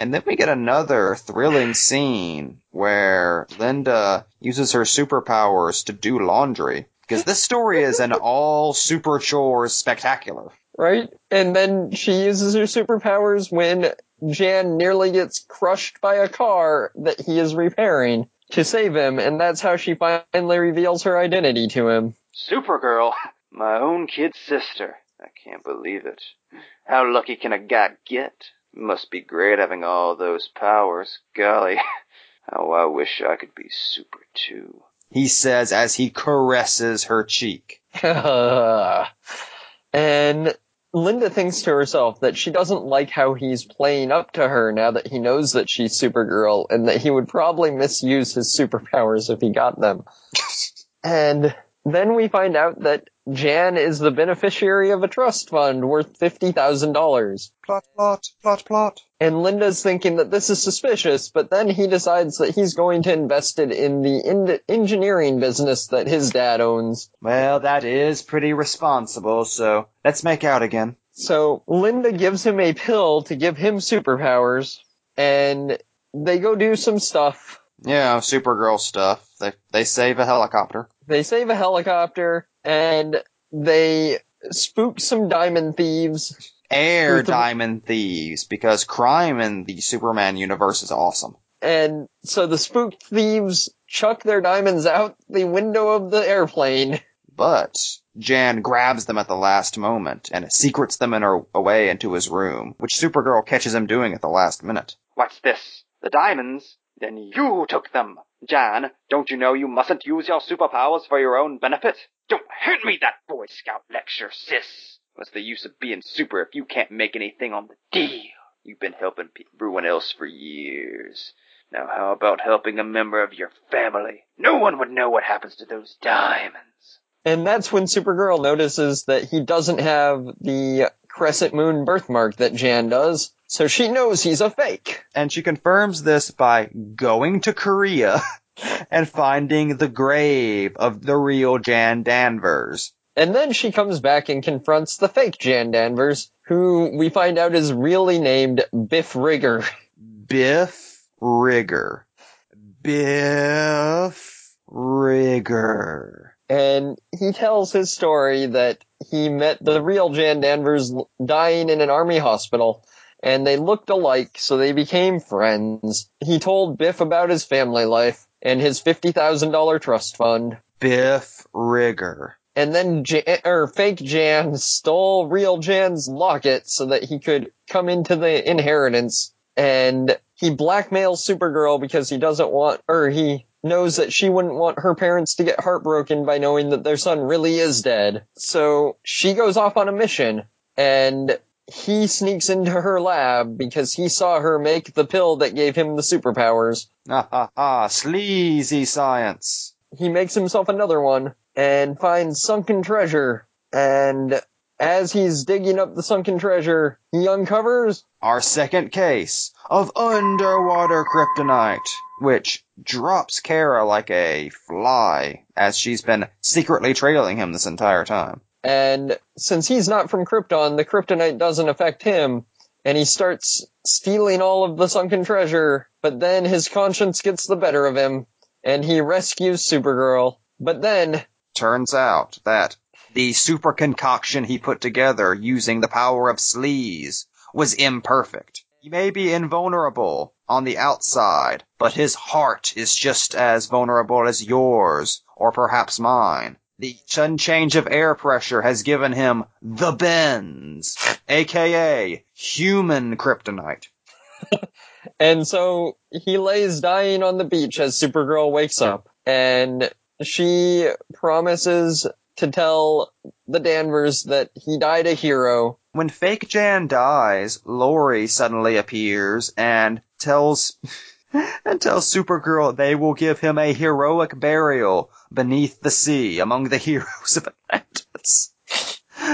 And then we get another thrilling scene where Linda uses her superpowers to do laundry. Because this story is an all super chores spectacular.
Right? And then she uses her superpowers when Jan nearly gets crushed by a car that he is repairing to save him, and that's how she finally reveals her identity to him.
Supergirl, my own kid sister. I can't believe it. How lucky can a guy get? Must be great having all those powers. Golly, how I wish I could be super too.
He says as he caresses her cheek.
and Linda thinks to herself that she doesn't like how he's playing up to her now that he knows that she's Supergirl and that he would probably misuse his superpowers if he got them. and then we find out that Jan is the beneficiary of a trust fund worth $50,000.
Plot, plot, plot, plot.
And Linda's thinking that this is suspicious, but then he decides that he's going to invest it in the in- engineering business that his dad owns.
Well, that is pretty responsible, so let's make out again.
So Linda gives him a pill to give him superpowers, and they go do some stuff.
Yeah, Supergirl stuff. They, they save a helicopter.
They save a helicopter, and they spook some diamond thieves.
Air
With
diamond thieves, because crime in the Superman universe is awesome.
And so the spooked thieves chuck their diamonds out the window of the airplane.
But Jan grabs them at the last moment and secrets them in her, away into his room, which Supergirl catches him doing at the last minute.
What's this? The diamonds? Then you took them. Jan, don't you know you mustn't use your superpowers for your own benefit? Don't hand me that Boy Scout lecture, sis. What's the use of being super if you can't make anything on the deal? You've been helping everyone else for years. Now how about helping a member of your family? No one would know what happens to those diamonds.
And that's when Supergirl notices that he doesn't have the crescent moon birthmark that Jan does. So she knows he's a fake.
And she confirms this by going to Korea and finding the grave of the real Jan Danvers.
And then she comes back and confronts the fake Jan Danvers, who we find out is really named Biff Rigger.
Biff Rigger. Biff Rigger.
And he tells his story that he met the real Jan Danvers dying in an army hospital, and they looked alike, so they became friends. He told Biff about his family life and his $50,000 trust fund.
Biff Rigger.
And then Jan, or fake Jan stole real Jan's locket so that he could come into the inheritance. And he blackmails Supergirl because he doesn't want, or he knows that she wouldn't want her parents to get heartbroken by knowing that their son really is dead. So she goes off on a mission and he sneaks into her lab because he saw her make the pill that gave him the superpowers
Ah ha ha, sleazy science.
he makes himself another one and finds sunken treasure. And as he's digging up the sunken treasure, he uncovers
Our second case of underwater kryptonite, which drops Kara like a fly as she's been secretly trailing him this entire time.
And since he's not from Krypton, the kryptonite doesn't affect him, and he starts stealing all of the sunken treasure, but then his conscience gets the better of him, and he rescues Supergirl. But then,
Turns out that The super concoction he put together using the power of sleaze was imperfect. He may be invulnerable on the outside, but his heart is just as vulnerable as yours, or perhaps mine. The sudden change of air pressure has given him the bends, aka human kryptonite.
And so he lays dying on the beach as Supergirl wakes up and she promises to tell the Danvers that he died a hero.
When fake Jan dies, Lori suddenly appears and tells and tells Supergirl they will give him a heroic burial beneath the sea among the heroes of Atlantis.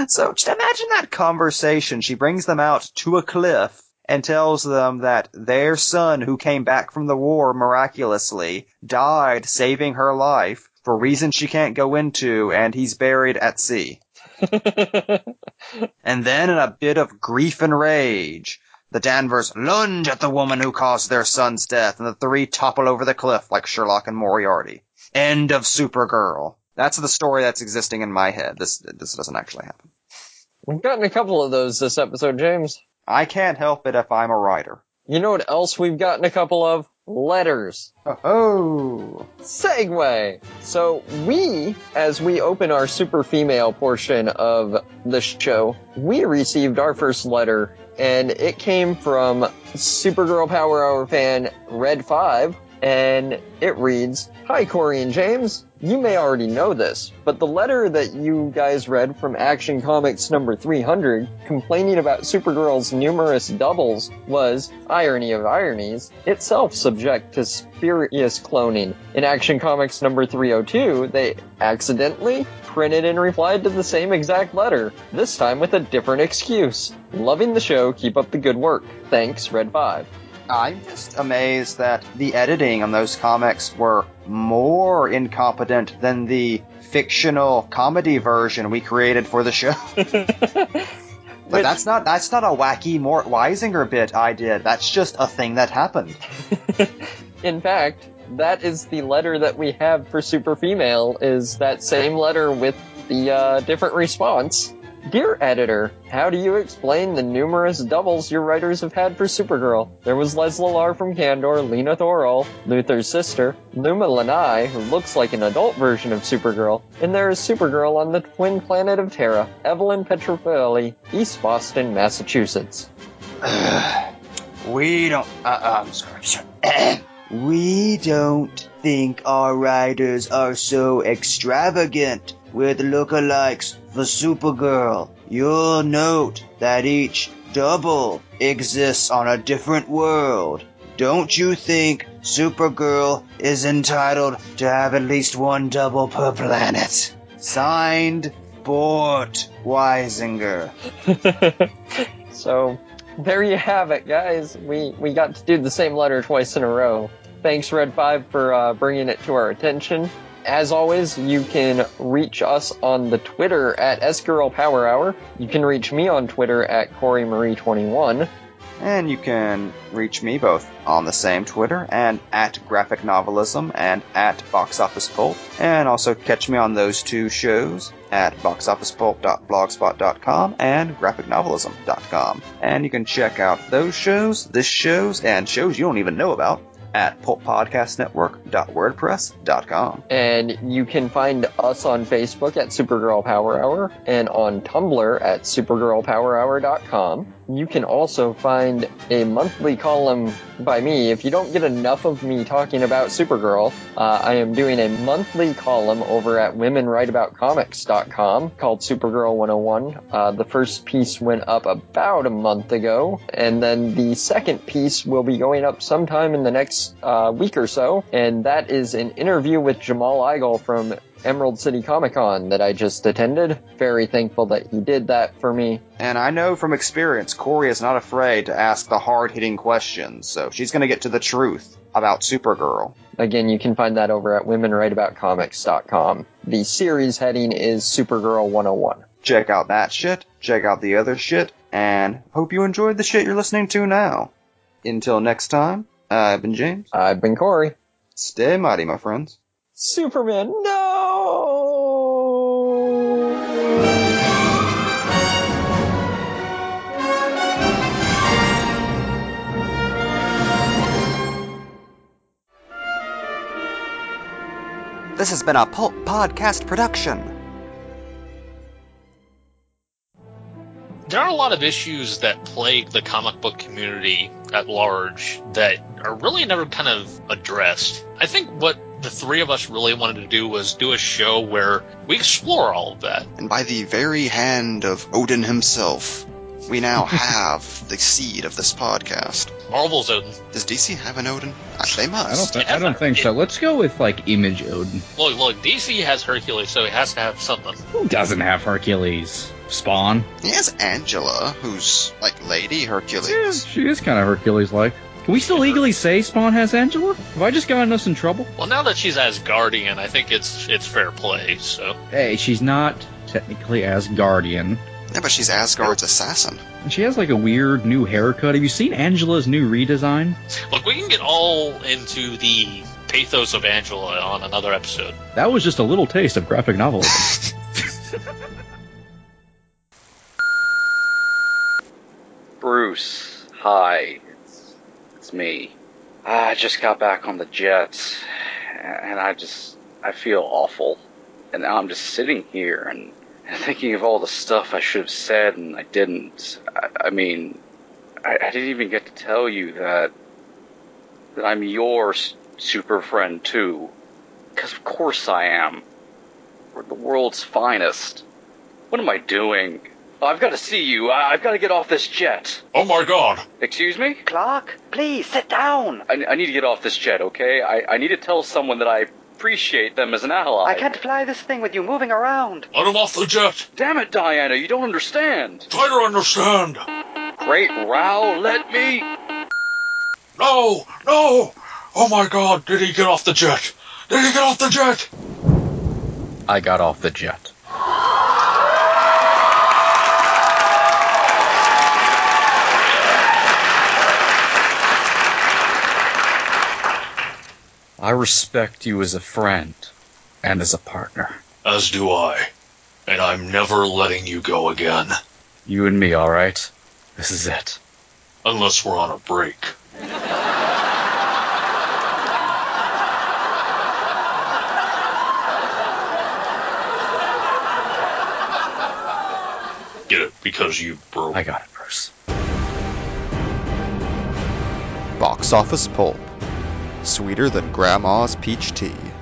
So just imagine that conversation. She brings them out to a cliff and tells them that their son who came back from the war miraculously died saving her life for reasons she can't go into and he's buried at sea. And then in a bit of grief and rage, the Danvers lunge at the woman who caused their son's death and the three topple over the cliff like Sherlock and Moriarty. End of Supergirl. That's the story that's existing in my head. This, this doesn't actually happen.
We've gotten a couple of those this episode, James.
I can't help it if I'm a writer.
You know what else we've gotten a couple of? Letters.
Oh.
Segue. So we, as we open our super female portion of the show, we received our first letter and it came from Supergirl Power Hour fan Red 5 and it reads, Hi Corey and James. You may already know this, but the letter that you guys read from Action Comics number 300 complaining about Supergirl's numerous doubles was, irony of ironies, itself subject to spurious cloning. In Action Comics number 302, they accidentally printed and replied to the same exact letter, this time with a different excuse. Loving the show, keep up the good work. Thanks, Red 5.
I'm just amazed that the editing on those comics were more incompetent than the fictional comedy version we created for the show. But that's not that's not a wacky Mort Weisinger bit I did. That's just a thing that happened.
In fact, that is the letter that we have for Super Female, is that same letter with the uh, different response. Dear editor, how do you explain the numerous doubles your writers have had for Supergirl? There was Lesla-Lar from Kandor, Lena Thorul, Luthor's sister, Luma Lynai, who looks like an adult version of Supergirl, and there is Supergirl on the twin planet of Terra, Evelyn Petrofelli, East Boston, Massachusetts.
we don't. Uh, uh, I'm sorry. sorry. we don't think our writers are so extravagant with lookalikes for Supergirl. You'll note that each double exists on a different world. Don't you think Supergirl is entitled to have at least one double per planet? Signed, Bort Weisinger.
so, there you have it, guys. We we got to do the same letter twice in a row. Thanks, Red Five, for uh, bringing it to our attention. As always, you can reach us on the Twitter at SGirl Power Hour. You can reach me on Twitter at CoreyMarie21.
And you can reach me both on the same Twitter and at Graphic Novelism and at Box Office Pulp. And also catch me on those two shows at boxofficepulp.blogspot.com and graphicnovelism.com. And you can check out those shows, this shows, and shows you don't even know about at pulppodcastnetwork.wordpress.com.
And you can find us on Facebook at Supergirl Power Hour and on Tumblr at supergirlpowerhour.com. You can also find a monthly column by me. If you don't get enough of me talking about Supergirl, uh, I am doing a monthly column over at womenwriteaboutcomics.com called Supergirl 101. Uh, the first piece went up about a month ago, and then the second piece will be going up sometime in the next uh, week or so, and that is an interview with Jamal Igle from Emerald City Comic Con that I just attended. Very thankful that he did that for me.
And I know from experience, Corey is not afraid to ask the hard hitting questions, so she's going to get to the truth about Supergirl.
Again, you can find that over at womenwriteaboutcomics.com. The series heading is Supergirl 101.
Check out that shit, check out the other shit, and hope you enjoyed the shit you're listening to now. Until next time, I've been James.
I've been Corey.
Stay mighty, my friends.
Superman, no!
This has been a Pulp Podcast production.
there are a lot of issues that plague the comic book community at large that are really never kind of addressed. I think what the three of us really wanted to do was do a show where we explore all of that.
And by the very hand of Odin himself, we now have the seed of this podcast.
Marvel's Odin.
Does DC have an Odin? They
I don't,
must.
th- I don't think so. Let's go with like Image Odin.
Look, look, DC has Hercules, so he has to have something.
Who doesn't have Hercules? Spawn.
He has Angela, who's like Lady
Yeah,
Hercules.
she is kind of Hercules-like. Can we still legally say Spawn has Angela? Have I just gotten us in trouble?
Well, now that she's Asgardian, I think it's it's fair play. So
Hey, she's not technically Asgardian.
Yeah, but she's Asgard's assassin.
And she has like a weird new haircut. Have you seen Angela's new redesign?
look, we can get all into the pathos of Angela on another episode.
That was just a little taste of graphic novelism.
Bruce, hi. It's, it's me. I just got back on the jet, and I just, I feel awful. And now I'm just sitting here and, and thinking of all the stuff I should have said and I didn't. I, I mean, I, I didn't even get to tell you that, that I'm your super friend too. Because of course I am. We're the world's finest. What am I doing? I've got to see you. I- I've got to get off this jet.
Oh my God!
Excuse me? Clark, please sit down. I, I need to get off this jet, okay? I, I need to tell someone that I appreciate them as an ally.
I can't fly this thing with you moving around.
Let him off the jet.
Damn it, Diana, you don't understand.
Try to understand.
Great Row, let me.
No, no! Oh my God! Did he get off the jet? Did he get off the jet?
I got off the jet. I respect you as a friend and as a partner.
As do I. And I'm never letting you go again.
You and me, alright? This is it.
Unless we're on a break. Get it? Because you broke.
I got it, Bruce.
Box Office Pulp. Sweeter than Grandma's peach tea.